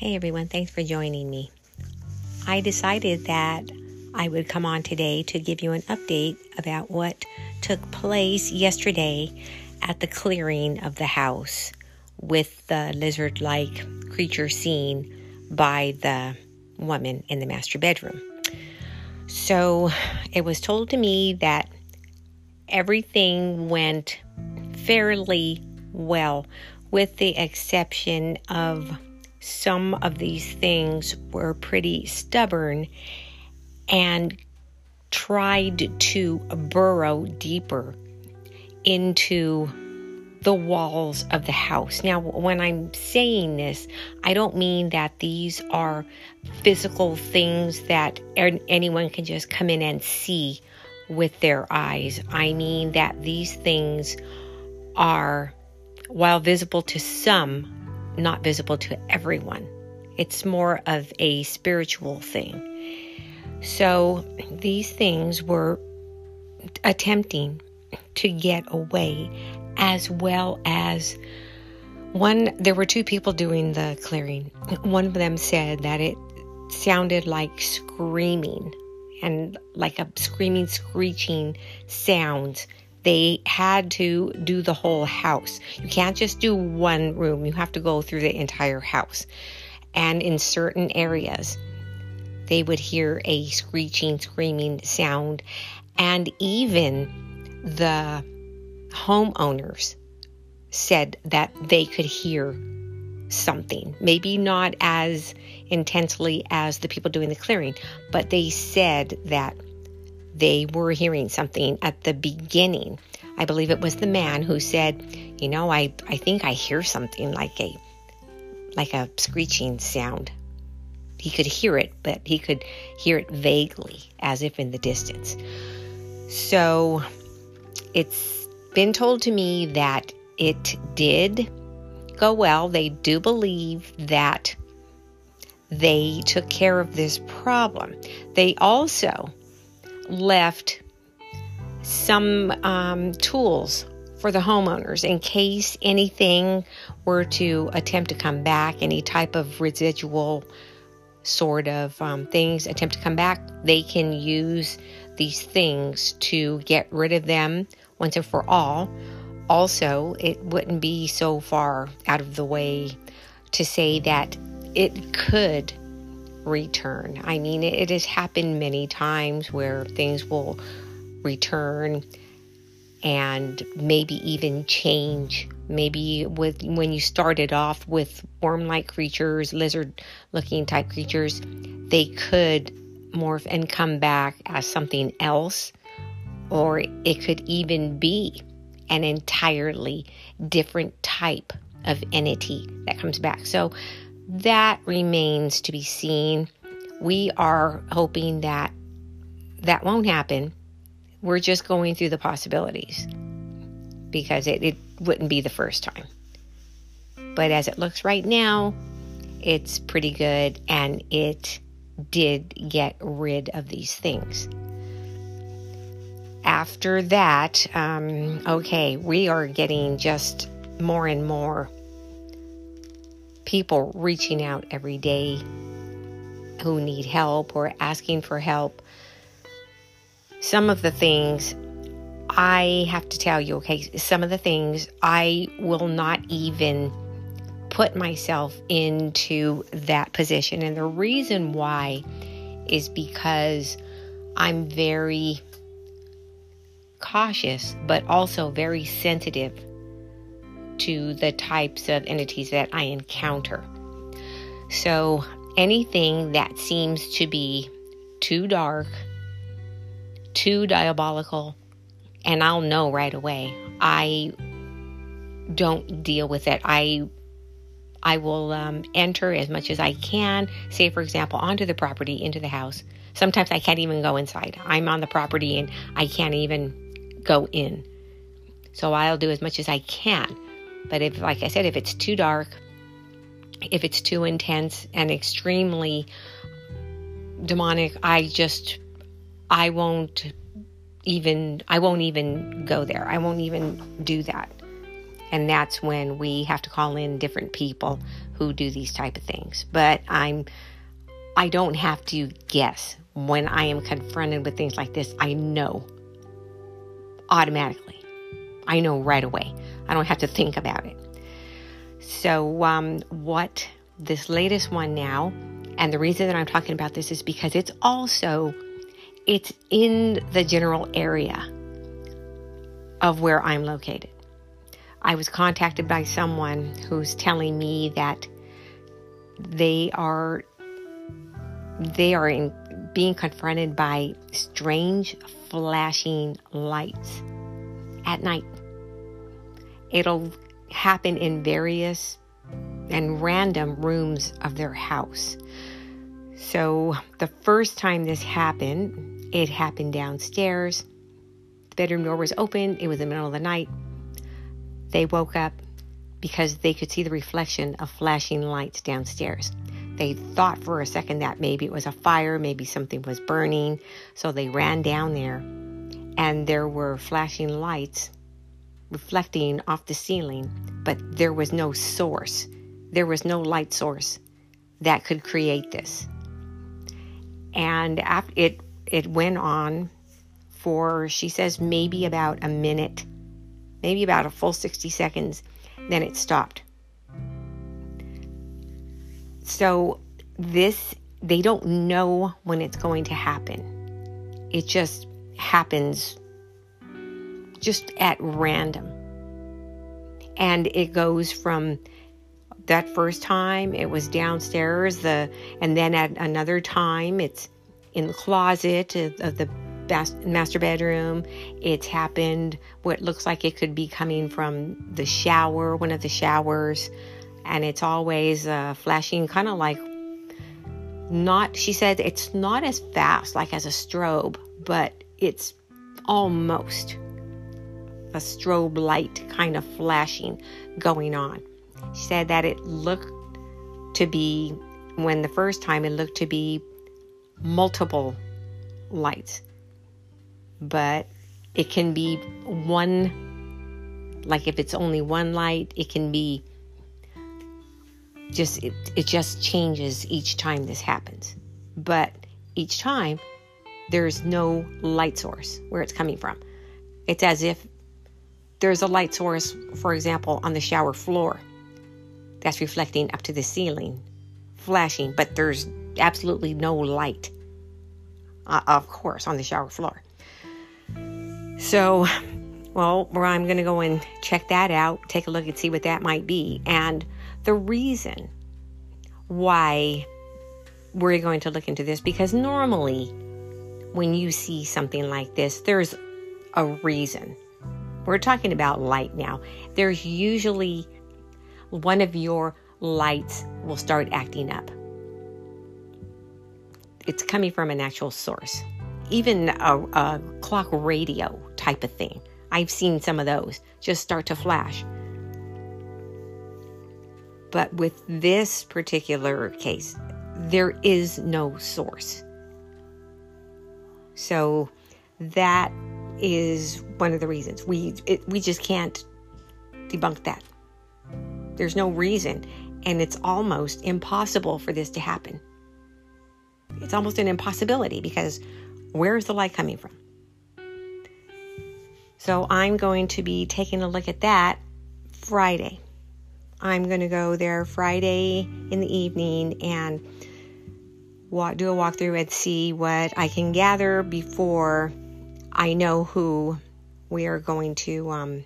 Hey everyone, thanks for joining me. I decided that I would come on today to give you an update about what took place yesterday at the clearing of the house with the lizard like creature seen by the woman in the master bedroom. So it was told to me that everything went fairly well, with the exception of some of these things were pretty stubborn and tried to burrow deeper into the walls of the house. Now, when I'm saying this, I don't mean that these are physical things that anyone can just come in and see with their eyes. I mean that these things are, while visible to some, not visible to everyone. It's more of a spiritual thing. So these things were attempting to get away, as well as one, there were two people doing the clearing. One of them said that it sounded like screaming and like a screaming, screeching sound they had to do the whole house. You can't just do one room, you have to go through the entire house. And in certain areas, they would hear a screeching, screaming sound. And even the homeowners said that they could hear something. Maybe not as intensely as the people doing the clearing, but they said that they were hearing something at the beginning. I believe it was the man who said, "You know, I I think I hear something like a like a screeching sound." He could hear it, but he could hear it vaguely as if in the distance. So, it's been told to me that it did go well. They do believe that they took care of this problem. They also left some um, tools for the homeowners in case anything were to attempt to come back, any type of residual sort of um, things attempt to come back, they can use these things to get rid of them once and for all. Also, it wouldn't be so far out of the way to say that it could return. I mean, it, it has happened many times where things will return and maybe even change. Maybe with when you started off with worm-like creatures, lizard-looking type creatures, they could morph and come back as something else, or it could even be an entirely different type of entity that comes back. So that remains to be seen. We are hoping that that won't happen. We're just going through the possibilities because it, it wouldn't be the first time. But as it looks right now, it's pretty good and it did get rid of these things. After that, um, okay, we are getting just more and more people reaching out every day who need help or asking for help. Some of the things I have to tell you, okay, some of the things I will not even put myself into that position. And the reason why is because I'm very cautious, but also very sensitive to the types of entities that I encounter. So anything that seems to be too dark, too diabolical, and I'll know right away. I don't deal with it. I I will um, enter as much as I can. Say, for example, onto the property, into the house. Sometimes I can't even go inside. I'm on the property and I can't even go in. So I'll do as much as I can. But if, like I said, if it's too dark, if it's too intense and extremely demonic, I just, I won't even, I won't even go there. I won't even do that. and that's when we have to call in different people who do these type of things. But I'm I don't have to guess when I am confronted with things like this. I know automatically. I know right away. I don't have to think about it. So, um, what this latest one now, and the reason that I'm talking about this is because it's also it's in the general area of where I'm located. I was contacted by someone who's telling me that they are they are in, being confronted by strange flashing lights at night. It'll happen in various and random rooms of their house. So, the first time this happened, it happened downstairs. The bedroom door was open, it was the middle of the night. They woke up because they could see the reflection of flashing lights downstairs. They thought for a second that maybe it was a fire, maybe something was burning, so they ran down there and there were flashing lights reflecting off the ceiling, but there was no source. There was no light source that could create this. And it it went on for she says maybe about a minute maybe about a full 60 seconds. Then it stopped. So, this, they don't know when it's going to happen. It just happens just at random. And it goes from that first time it was downstairs the and then at another time it's in the closet of, the master bedroom. It's happened what looks like it could be coming from the shower, one of the showers, and it's always uh, flashing kind of like not, she said it's not as fast like as a strobe, but it's almost a strobe light kind of flashing going on. She said that it looked to be, when the first time it looked to be multiple lights. But it can be one like if it's only one light it can be just it, it just changes each time this happens. But each time there's no light source where it's coming from. It's as if there's a light source for example on the shower floor that's reflecting up to the ceiling flashing but there's absolutely no light uh, of course on the shower floor so, well, I'm going to go and check that out, take a look and see what that might be. And the reason why we're going to look into this, because normally when you see something like this, there's a reason. We're talking about light now. There's usually one of your lights will start acting up. It's coming from an actual source even a, a clock radio type of thing. I've seen some of those just start to flash. But with this particular case, there is no source. So that is one of the reasons we it, we just can't debunk that. There's no reason, and it's almost impossible for this to happen. It's almost an impossibility because where is the light coming from? So I'm going to be taking a look at that Friday. I'm going to go there Friday in the evening and walk, do a walkthrough and see what I can gather before I know who we are going to um,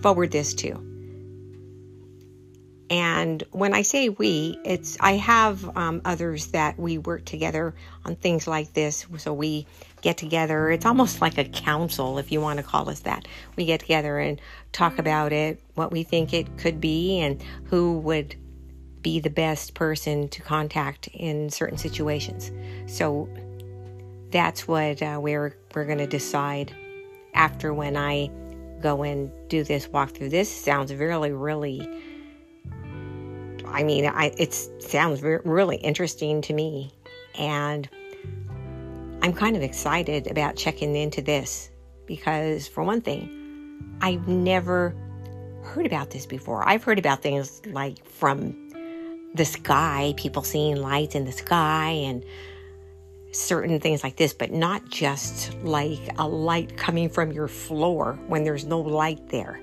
forward this to. And when I say we, it's I have um, others that we work together on things like this. So we get together. It's almost like a council, if you want to call us that. We get together and talk about it, what we think it could be, and who would be the best person to contact in certain situations. So that's what uh, we're we're going to decide after when I go and do this walkthrough. This sounds really, really I mean, I, it sounds re- really interesting to me. And I'm kind of excited about checking into this because, for one thing, I've never heard about this before. I've heard about things like from the sky, people seeing lights in the sky and certain things like this, but not just like a light coming from your floor when there's no light there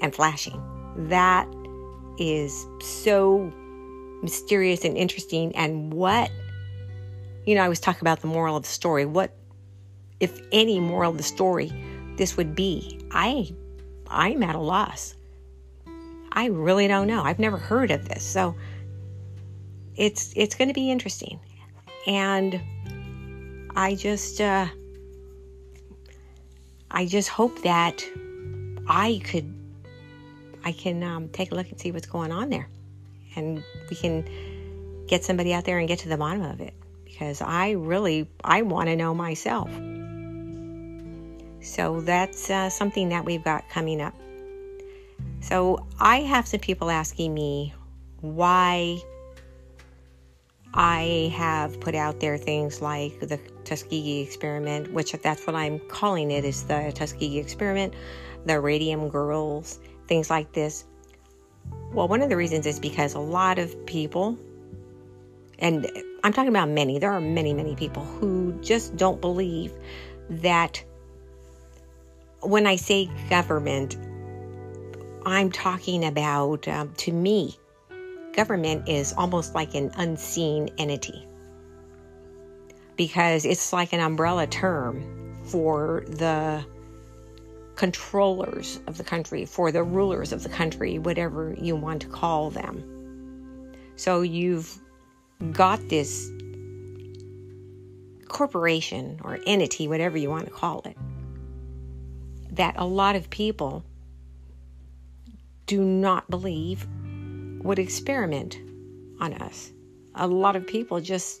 and flashing. That is so mysterious and interesting. And what, you know, I was talking about the moral of the story. What, if any, moral of the story this would be? I, I'm at a loss. I really don't know. I've never heard of this. So it's it's going to be interesting. And I just uh I just hope that I could I can um, take a look and see what's going on there, and we can get somebody out there and get to the bottom of it because I really I want to know myself. So that's uh, something that we've got coming up. So I have some people asking me why I have put out there things like the Tuskegee experiment, which that's what I'm calling it is the Tuskegee experiment, the radium girls, things like this. Well, one of the reasons is because a lot of people, and I'm talking about many, there are many, many people who just don't believe that when I say government, I'm talking about, um, to me, government is almost like an unseen entity because it's like an umbrella term for the controllers of the country, for the rulers of the country, whatever you want to call them. So you've got this corporation or entity, whatever you want to call it, that a lot of people do not believe would experiment on us. A lot of people just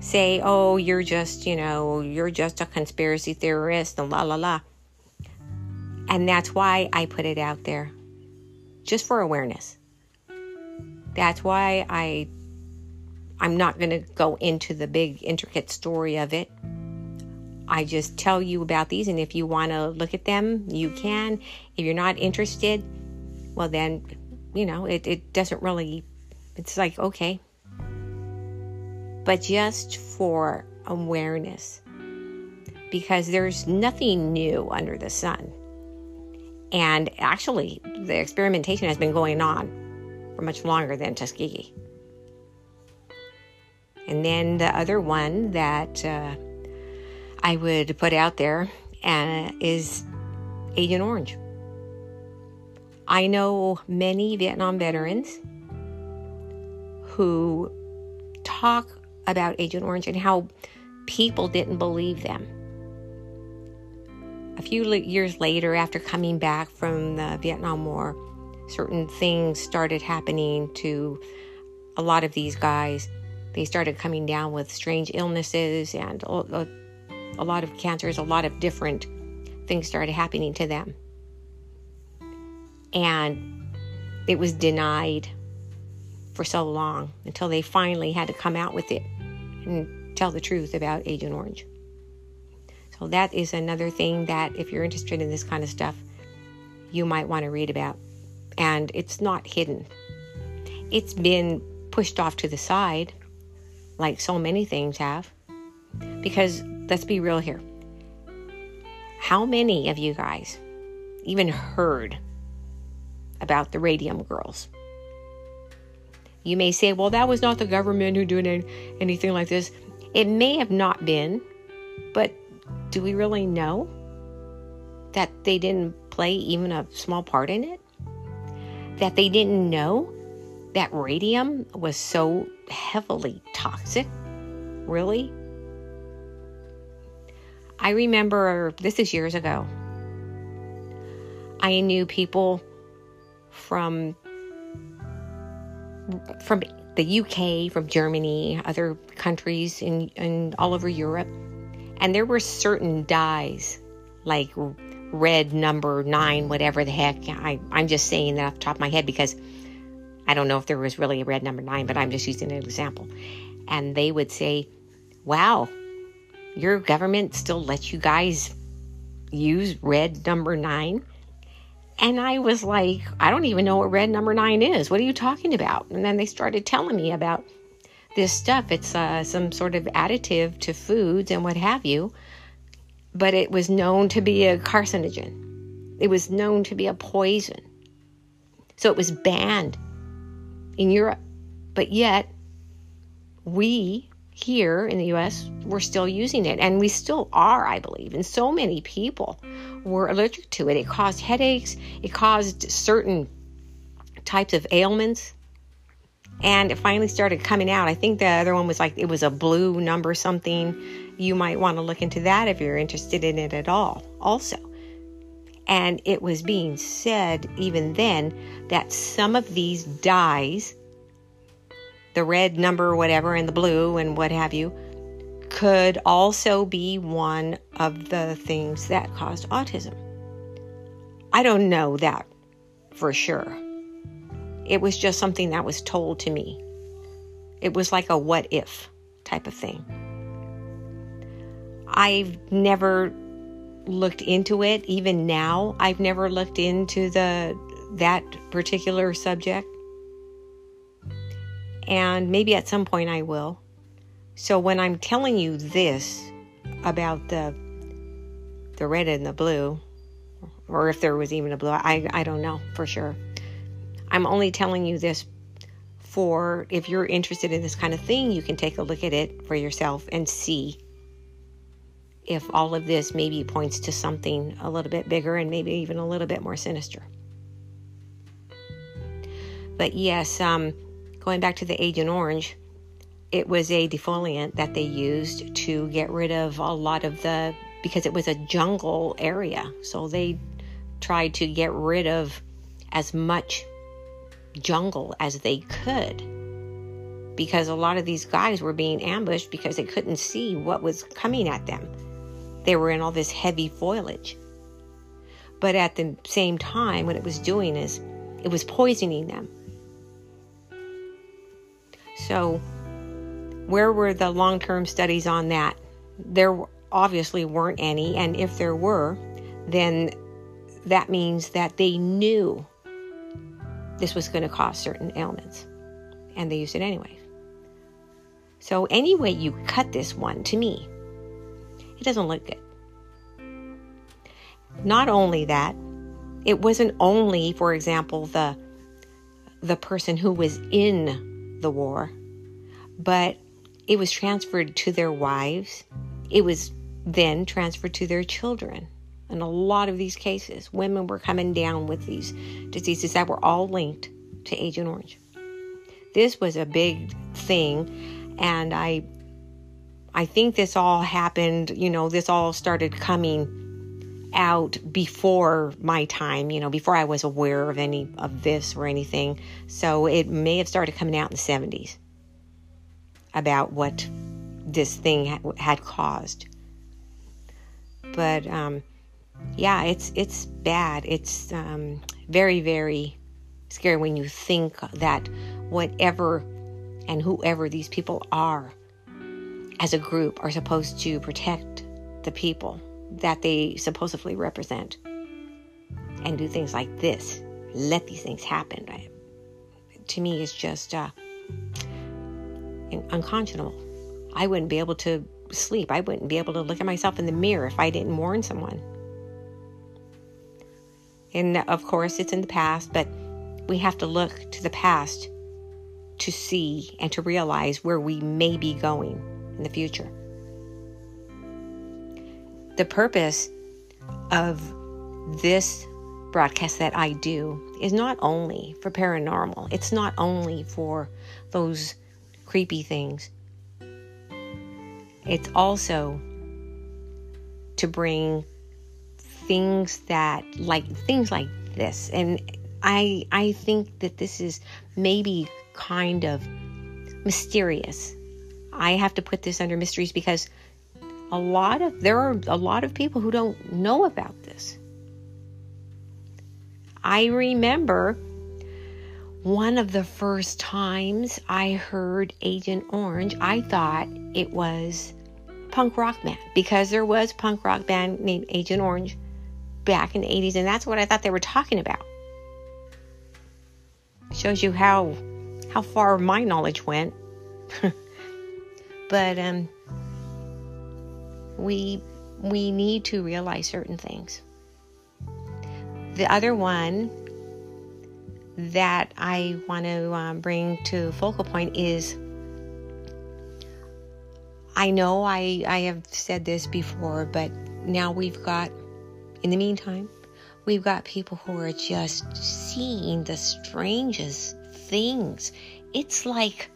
say, oh, you're just, you know, you're just a conspiracy theorist and la la la. And that's why I put it out there, just for awareness. That's why I I'm not going to go into the big intricate story of it. I just tell you about these and if you want to look at them, you can. If you're not interested, well then you know, it, it doesn't really, it's like, okay. But just for awareness, because there's nothing new under the sun. And actually, the experimentation has been going on for much longer than Tuskegee. And then the other one that uh, I would put out there uh, is Agent Orange. I know many Vietnam veterans who talk about Agent Orange and how people didn't believe them. A few years later, after coming back from the Vietnam War, certain things started happening to a lot of these guys. They started coming down with strange illnesses and a lot of cancers, a lot of different things started happening to them and it was denied for so long until they finally had to come out with it and tell the truth about Agent Orange. So that is another thing that if you're interested in this kind of stuff, you might want to read about. And it's not hidden. It's been pushed off to the side like so many things have. Because let's be real here. How many of you guys even heard about the radium girls. You may say, well, that was not the government who did anything like this. It may have not been, but do we really know that they didn't play even a small part in it? That they didn't know that radium was so heavily toxic? Really? I remember, this is years ago, I knew people from from the UK, from Germany, other countries in, in all over Europe. And there were certain dyes, like red number nine, whatever the heck. I, I'm just saying that off the top of my head because I don't know if there was really a red number nine, but I'm just using an example. And they would say, wow, your government still lets you guys use red number nine? And I was like, I don't even know what red number nine is. What are you talking about? And then they started telling me about this stuff. It's uh, some sort of additive to foods and what have you. But it was known to be a carcinogen, it was known to be a poison. So it was banned in Europe. But yet, we here in the US we're still using it. And we still are, I believe. And so many people were allergic to it. It caused headaches, it caused certain types of ailments. And it finally started coming out. I think the other one was like it was a blue number something. You might want to look into that if you're interested in it at all, also. And it was being said even then that some of these dyes, the red number whatever, and the blue and what have you, could also be one of the things that caused autism. I don't know that for sure. It was just something that was told to me. It was like a what if type of thing. I've never looked into it even now. I've never looked into the that particular subject. And maybe at some point I will. So when I'm telling you this about the the red and the blue, or if there was even a blue, I, I don't know for sure. I'm only telling you this for if you're interested in this kind of thing, you can take a look at it for yourself and see if all of this maybe points to something a little bit bigger and maybe even a little bit more sinister. But yes, um, going back to the Agent Orange, it was a defoliant that they used to get rid of a lot of the because it was a jungle area. So they tried to get rid of as much jungle as they could because a lot of these guys were being ambushed because they couldn't see what was coming at them. They were in all this heavy foliage. But at the same time, what it was doing is it was poisoning them. So where were the long term studies on that? There obviously weren't any, and if there were, then that means that they knew this was going to cause certain ailments, and they used it anyway. So, any way you cut this one, to me, it doesn't look good. Not only that, it wasn't only, for example, the the person who was in the war, but it was transferred to their wives. It was then transferred to their children. In a lot of these cases, women were coming down with these diseases that were all linked to Agent Orange. This was a big thing, and I I think this all happened, you know, this all started coming out before my time, you know, before I was aware of any of this or anything. So it may have started coming out in the 70s about what this thing had caused. But um, yeah, it's it's bad. It's um, very very scary when you think that whatever and whoever these people are as a group are supposed to protect the people that they supposedly represent and do things like this let these things happen to me is just uh, unconscionable. I wouldn't be able to sleep. I wouldn't be able to look at myself in the mirror if I didn't warn someone. And of course, it's in the past, but we have to look to the past to see and to realize where we may be going in the future. The purpose of this broadcast that I do is not only for paranormal, it's not only for those creepy things. It's also to bring things that like things like this and I I think that this is maybe kind of mysterious. I have to put this under mysteries because a lot of there are a lot of people who don't know about this. I remember one of the first times I heard Agent Orange, I thought it was punk rock band because there was punk rock band named Agent Orange back in the 80s, and that's what I thought they were talking about. Shows you how how far my knowledge went. but um, we we need to realize certain things. The other one that I want to um, bring to focal point is I know I, I have said this before, but now we've got, in the meantime, we've got people who are just seeing the strangest things. It's like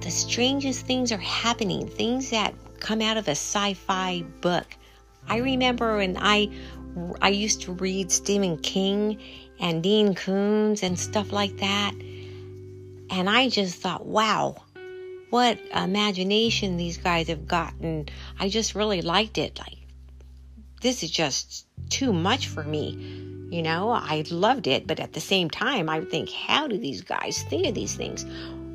the strangest things are happening, things that come out of a sci-fi book. I remember when I I used to read Stephen King and Dean Koontz and stuff like that. And I just thought, wow, what imagination these guys have gotten. I just really liked it. Like, this is just too much for me. You know, I loved it, but at the same time, I would think, how do these guys think of these things?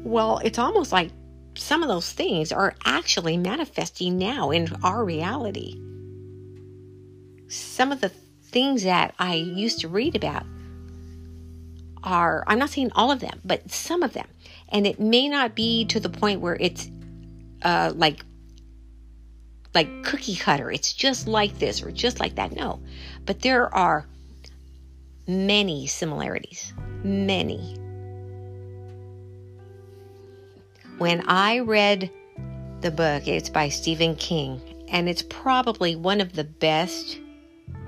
Well, it's almost like some of those things are actually manifesting now in our reality. Some of the things that I used to read about are, I'm not saying all of them, but some of them. And it may not be to the point where it's uh, like like cookie cutter. It's just like this or just like that. No. But there are many similarities. Many. When I read the book, it's by Stephen King, and it's probably one of the best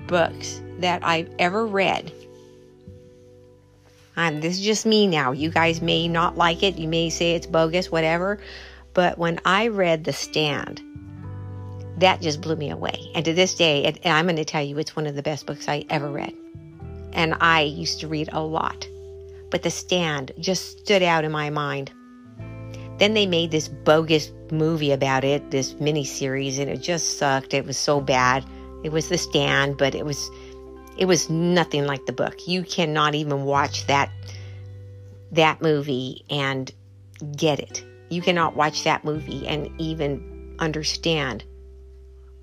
books that I've ever read this is just me now. You guys may not like it. You may say it's bogus, whatever. But when I read The Stand, that just blew me away. And to this day, and I'm going to tell you, it's one of the best books I ever read. And I used to read a lot. But The Stand just stood out in my mind. Then they made this bogus movie about it, this mini series, and it just sucked. It was so bad. It was The Stand, but it was it was nothing like the book. You cannot even watch that that movie and get it. You cannot watch that movie and even understand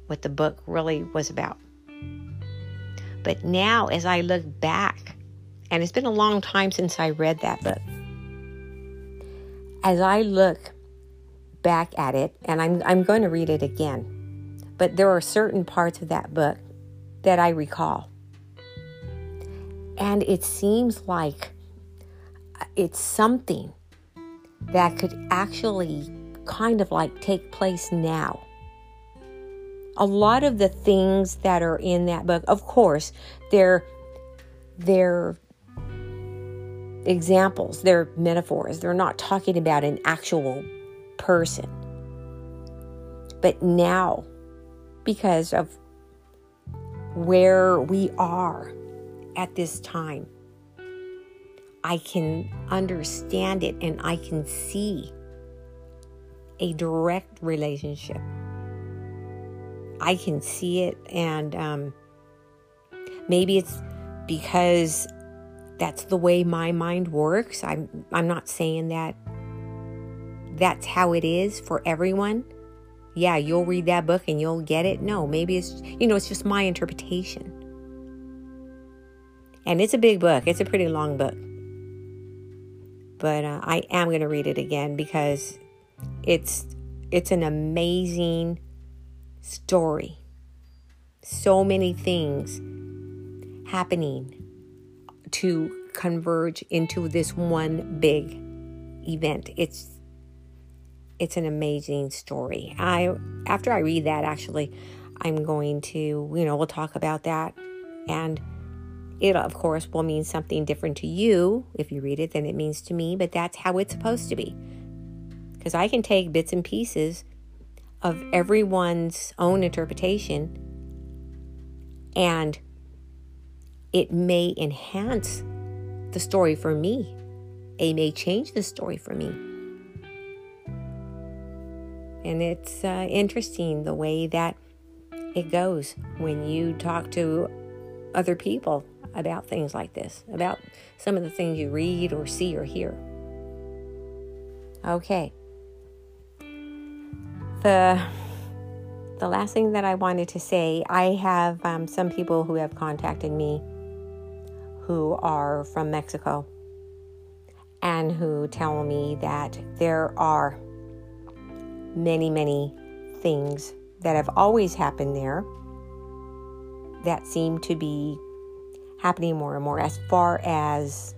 what the book really was about. But now as I look back, and it's been a long time since I read that book. As I look back at it, and I'm, I'm going to read it again, but there are certain parts of that book that I recall. And it seems like uh, it's something that could actually kind of like take place now. A lot of the things that are in that book, of course, they're they're examples, they're metaphors. They're not talking about an actual person. But now, because of where we are at this time. I can understand it and I can see a direct relationship. I can see it, and um, maybe it's because that's the way my mind works. I'm I'm not saying that that's how it is for everyone. Yeah, you'll read that book and you'll get it. No, maybe it's you know, it's just my interpretation. And it's a big book, it's a pretty long book. But uh, I am going to read it again because it's it's an amazing story. So many things happening to converge into this one big event. It's it's an amazing story. I after I read that actually I'm going to, you know, we'll talk about that and it, of course, will mean something different to you if you read it than it means to me, but that's how it's supposed to be. Because I can take bits and pieces of everyone's own interpretation and it may enhance the story for me. It may change the story for me. And it's uh, interesting the way that it goes when you talk to other people about things like this, about some of the things you read or see or hear. Okay. The the last thing that I wanted to say I have um, some people who have contacted me who are from Mexico and who tell me that there are many, many things that have always happened there that seem to be happening more and more as far as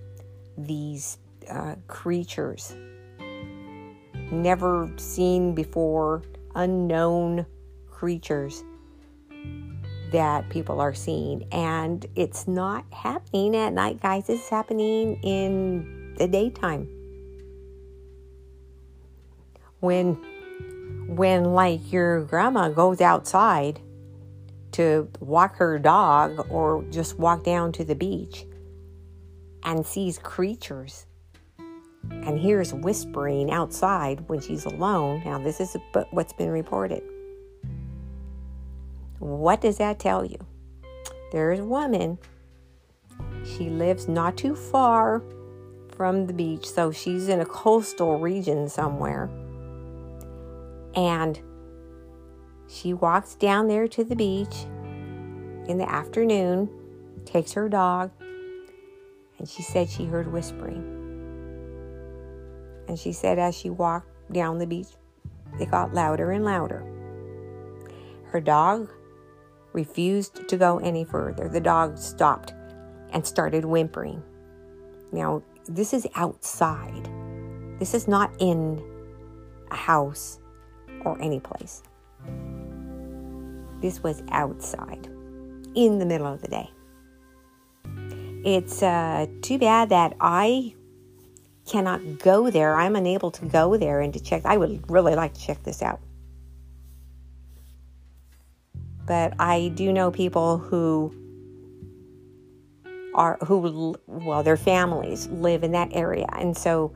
these uh, creatures. Never seen before, unknown creatures that people are seeing. And it's not happening at night, guys. It's happening in the daytime. When when like your grandma goes outside to walk her dog or just walk down to the beach and sees creatures and hears whispering outside when she's alone. Now, this is what's been reported. What does that tell you? There's a woman. She lives not too far from the beach, so she's in a coastal region somewhere. And she walks down there to the beach in the afternoon, takes her dog, and she said she heard whispering. And she said as she walked down the beach, it got louder and louder. Her dog refused to go any further. The dog stopped and started whimpering. Now, this is outside. This is not in a house or any place. This was outside in the middle of the day. It's uh, too bad that I cannot go there. I'm unable to go there and to check. I would really like to check this out. But I do know people who are who well their families live in that area and so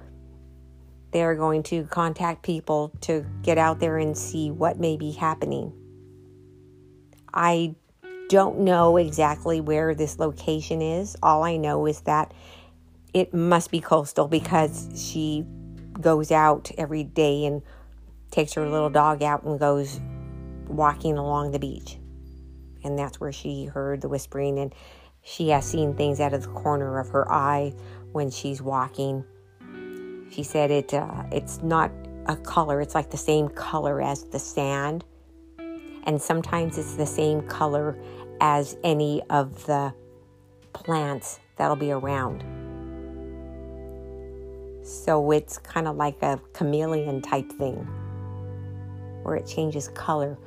they're going to contact people to get out there and see what may be happening. I don't know exactly where this location is. All I know is that it must be coastal because she goes out every day and takes her little dog out and goes walking along the beach. And that's where she heard the whispering and she has seen things out of the corner of her eye when she's walking. She said it uh, it's not a color, it's like the same color as the sand. And sometimes it's the same color as any of the plants that'll be around. So it's kind of like a chameleon type thing where it changes color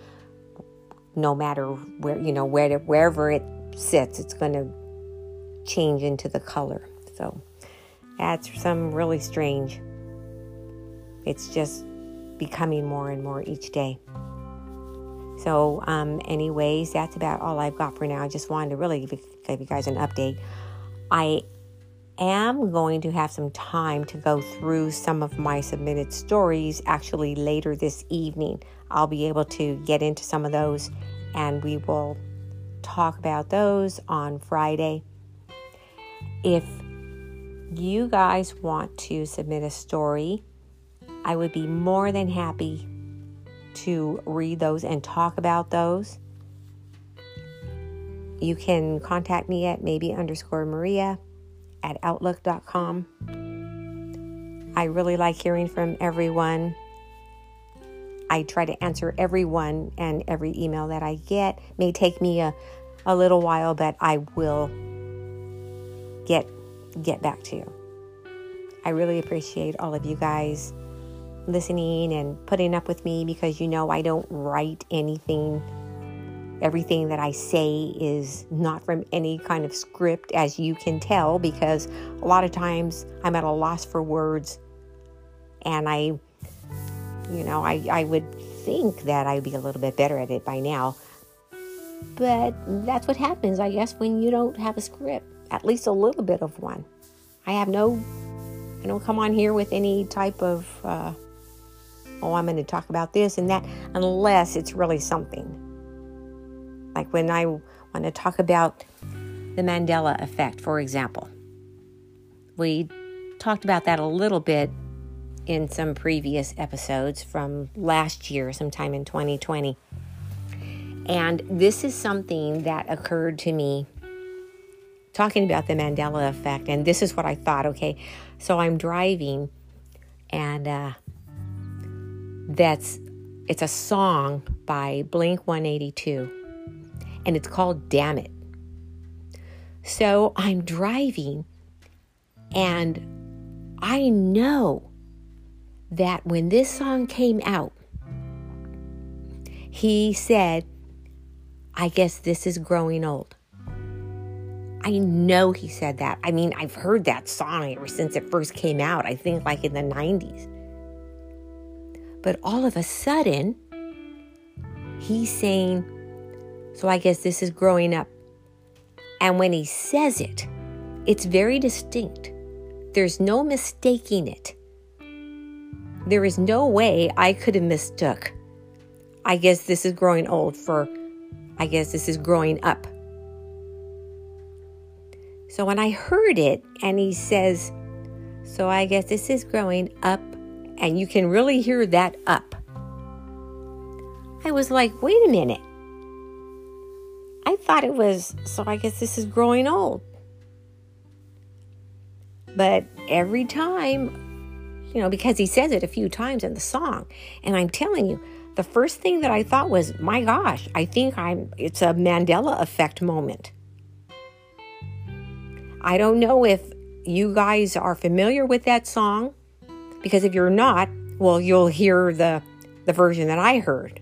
no matter where, you know, where wherever it sits, it's going to change into the color. So that's some really strange. It's just becoming more and more each day. So, um, anyways, that's about all I've got for now. I just wanted to really give, give you guys an update. I am going to have some time to go through some of my submitted stories actually later this evening. I'll be able to get into some of those and we will talk about those on Friday. If you guys want to submit a story, I would be more than happy to read those and talk about those. You can contact me at maybe underscore Maria at outlook.com. I really like hearing from everyone. I try to answer everyone and every email that I get. May take me a, a little while, but I will get get back to you. I really appreciate all of you guys listening and putting up with me because you know I don't write anything Everything that I say is not from any kind of script, as you can tell, because a lot of times I'm at a loss for words. And I, you know, I, I would think that I'd be a little bit better at it by now. But that's what happens, I guess, when you don't have a script, at least a little bit of one. I have no, I don't come on here with any type of, uh, oh, I'm going to talk about this and that, unless it's really something. Like when I want to talk about the Mandela effect, for example. We talked about that a little bit in some previous episodes from last year, sometime in 2020. And this is something that occurred to me talking about the Mandela effect. And this is what I thought okay, so I'm driving, and uh, that's it's a song by Blink 182, and it's called Dammit. So I'm driving, and I know that when this song came out, he said, I guess this is growing old. I know he said that. I mean, I've heard that song ever since it first came out, I think like in the 90s. But all of a sudden, he's saying, So I guess this is growing up. And when he says it, it's very distinct. There's no mistaking it. There is no way I could have mistook. I guess this is growing old for, I guess this is growing up. So when I heard it and he says, So I guess this is growing up, and you can really hear that up, I was like, Wait a minute. I thought it was, So I guess this is growing old. But every time, you know, because he says it a few times in the song, and I'm telling you, the first thing that I thought was, my gosh, I think I'm, it's a Mandela effect moment. I don't know if you guys are familiar with that song, because if you're not, well, you'll hear the, the version that I heard.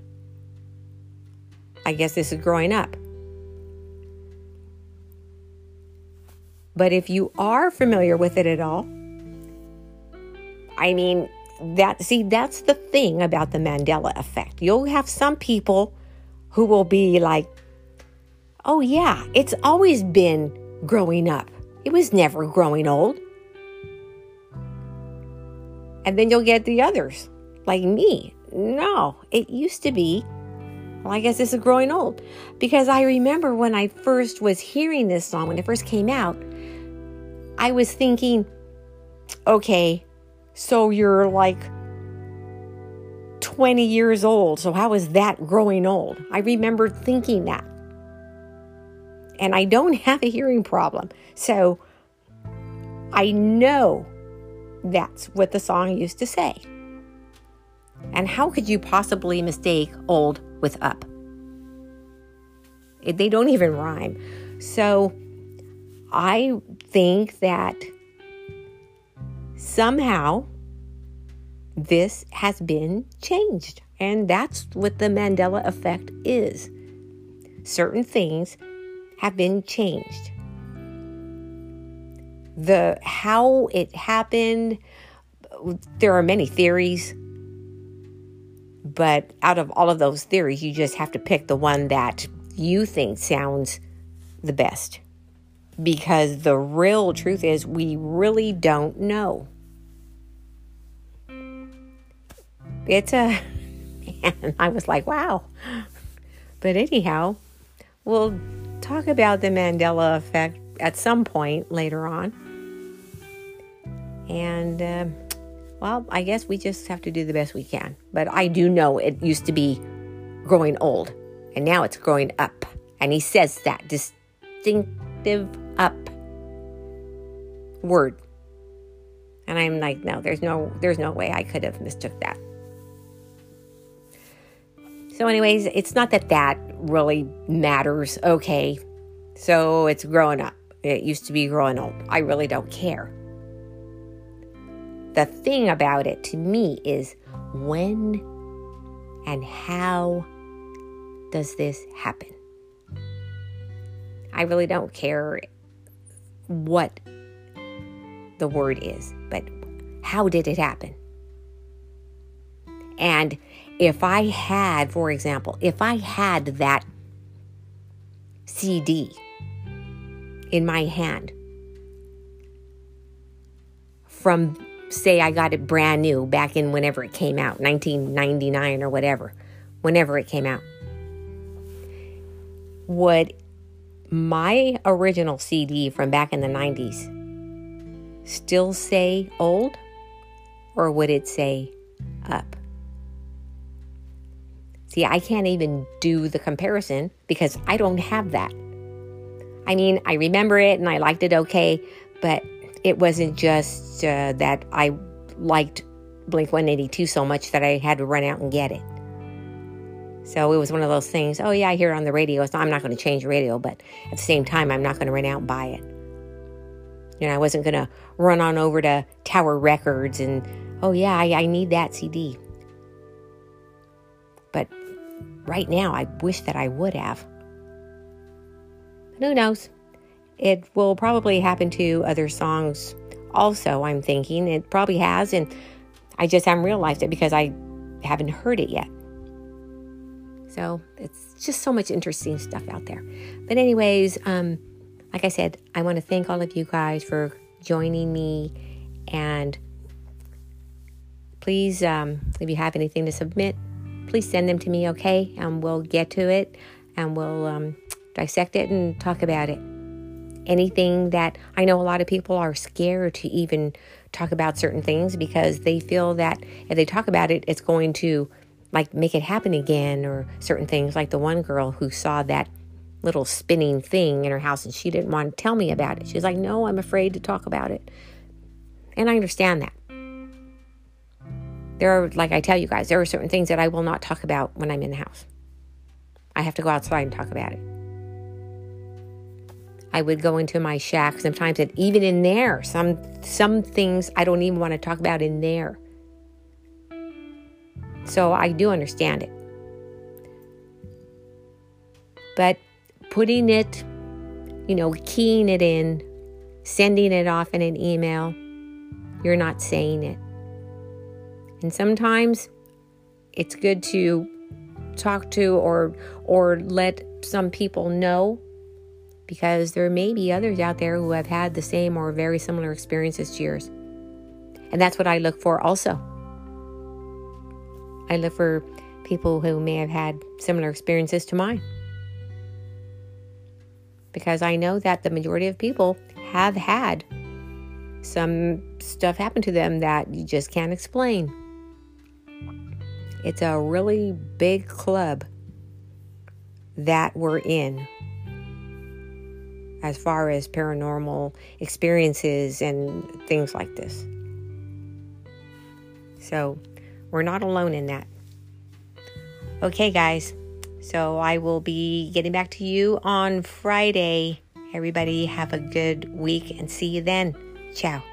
I guess this is growing up. But if you are familiar with it at all, I mean, that see that's the thing about the Mandela effect. You'll have some people who will be like, "Oh yeah, it's always been growing up. It was never growing old." And then you'll get the others, like me. No, it used to be. Well, I guess this is growing old. Because I remember when I first was hearing this song, when it first came out, I was thinking, okay, so you're like 20 years old. So, how is that growing old? I remember thinking that. And I don't have a hearing problem. So, I know that's what the song used to say. And how could you possibly mistake old with up? They don't even rhyme. So, I think that somehow this has been changed. And that's what the Mandela effect is. Certain things have been changed. The how it happened, there are many theories, but out of all of those theories, you just have to pick the one that you think sounds the best because the real truth is we really don't know. It's a, and I was like, wow. But anyhow, we'll talk about the Mandela effect at some point later on. And, uh, well, I guess we just have to do the best we can. But I do know it used to be growing old, and now it's growing up. And he says that distinctive up word. And I'm like, no, there's no there's no way I could have mistook that. So anyways, it's not that that really matters. Okay. So it's growing up. It used to be growing old. I really don't care. The thing about it to me is when and how does this happen? I really don't care what the word is, but how did it happen? And if I had, for example, if I had that CD in my hand from, say, I got it brand new back in whenever it came out, 1999 or whatever, whenever it came out, would my original CD from back in the 90s still say old or would it say up? See, I can't even do the comparison because I don't have that. I mean, I remember it and I liked it okay, but it wasn't just uh, that I liked Blink 182 so much that I had to run out and get it. So it was one of those things. Oh yeah, I hear it on the radio. So I'm not going to change the radio, but at the same time, I'm not going to run out and buy it. You know, I wasn't going to run on over to Tower Records and oh yeah, I, I need that CD. But right now, I wish that I would have. Who knows? It will probably happen to other songs also, I'm thinking. It probably has, and I just haven't realized it because I haven't heard it yet. So it's just so much interesting stuff out there. But, anyways, um, like I said, I want to thank all of you guys for joining me. And please, um, if you have anything to submit, please send them to me, okay? And we'll get to it and we'll um, dissect it and talk about it. Anything that I know a lot of people are scared to even talk about certain things because they feel that if they talk about it, it's going to like make it happen again or certain things like the one girl who saw that little spinning thing in her house and she didn't want to tell me about it. She's like, "No, I'm afraid to talk about it." And I understand that. There are like I tell you guys, there are certain things that I will not talk about when I'm in the house. I have to go outside and talk about it. I would go into my shack sometimes and even in there, some some things I don't even want to talk about in there. So I do understand it. But putting it, you know, keying it in, sending it off in an email, you're not saying it. And sometimes it's good to talk to or or let some people know because there may be others out there who have had the same or very similar experiences to yours. And that's what I look for also. I look for people who may have had similar experiences to mine. Because I know that the majority of people have had some stuff happen to them that you just can't explain. It's a really big club that we're in as far as paranormal experiences and things like this. So, we're not alone in that. Okay, guys. So I will be getting back to you on Friday. Everybody have a good week and see you then. Ciao.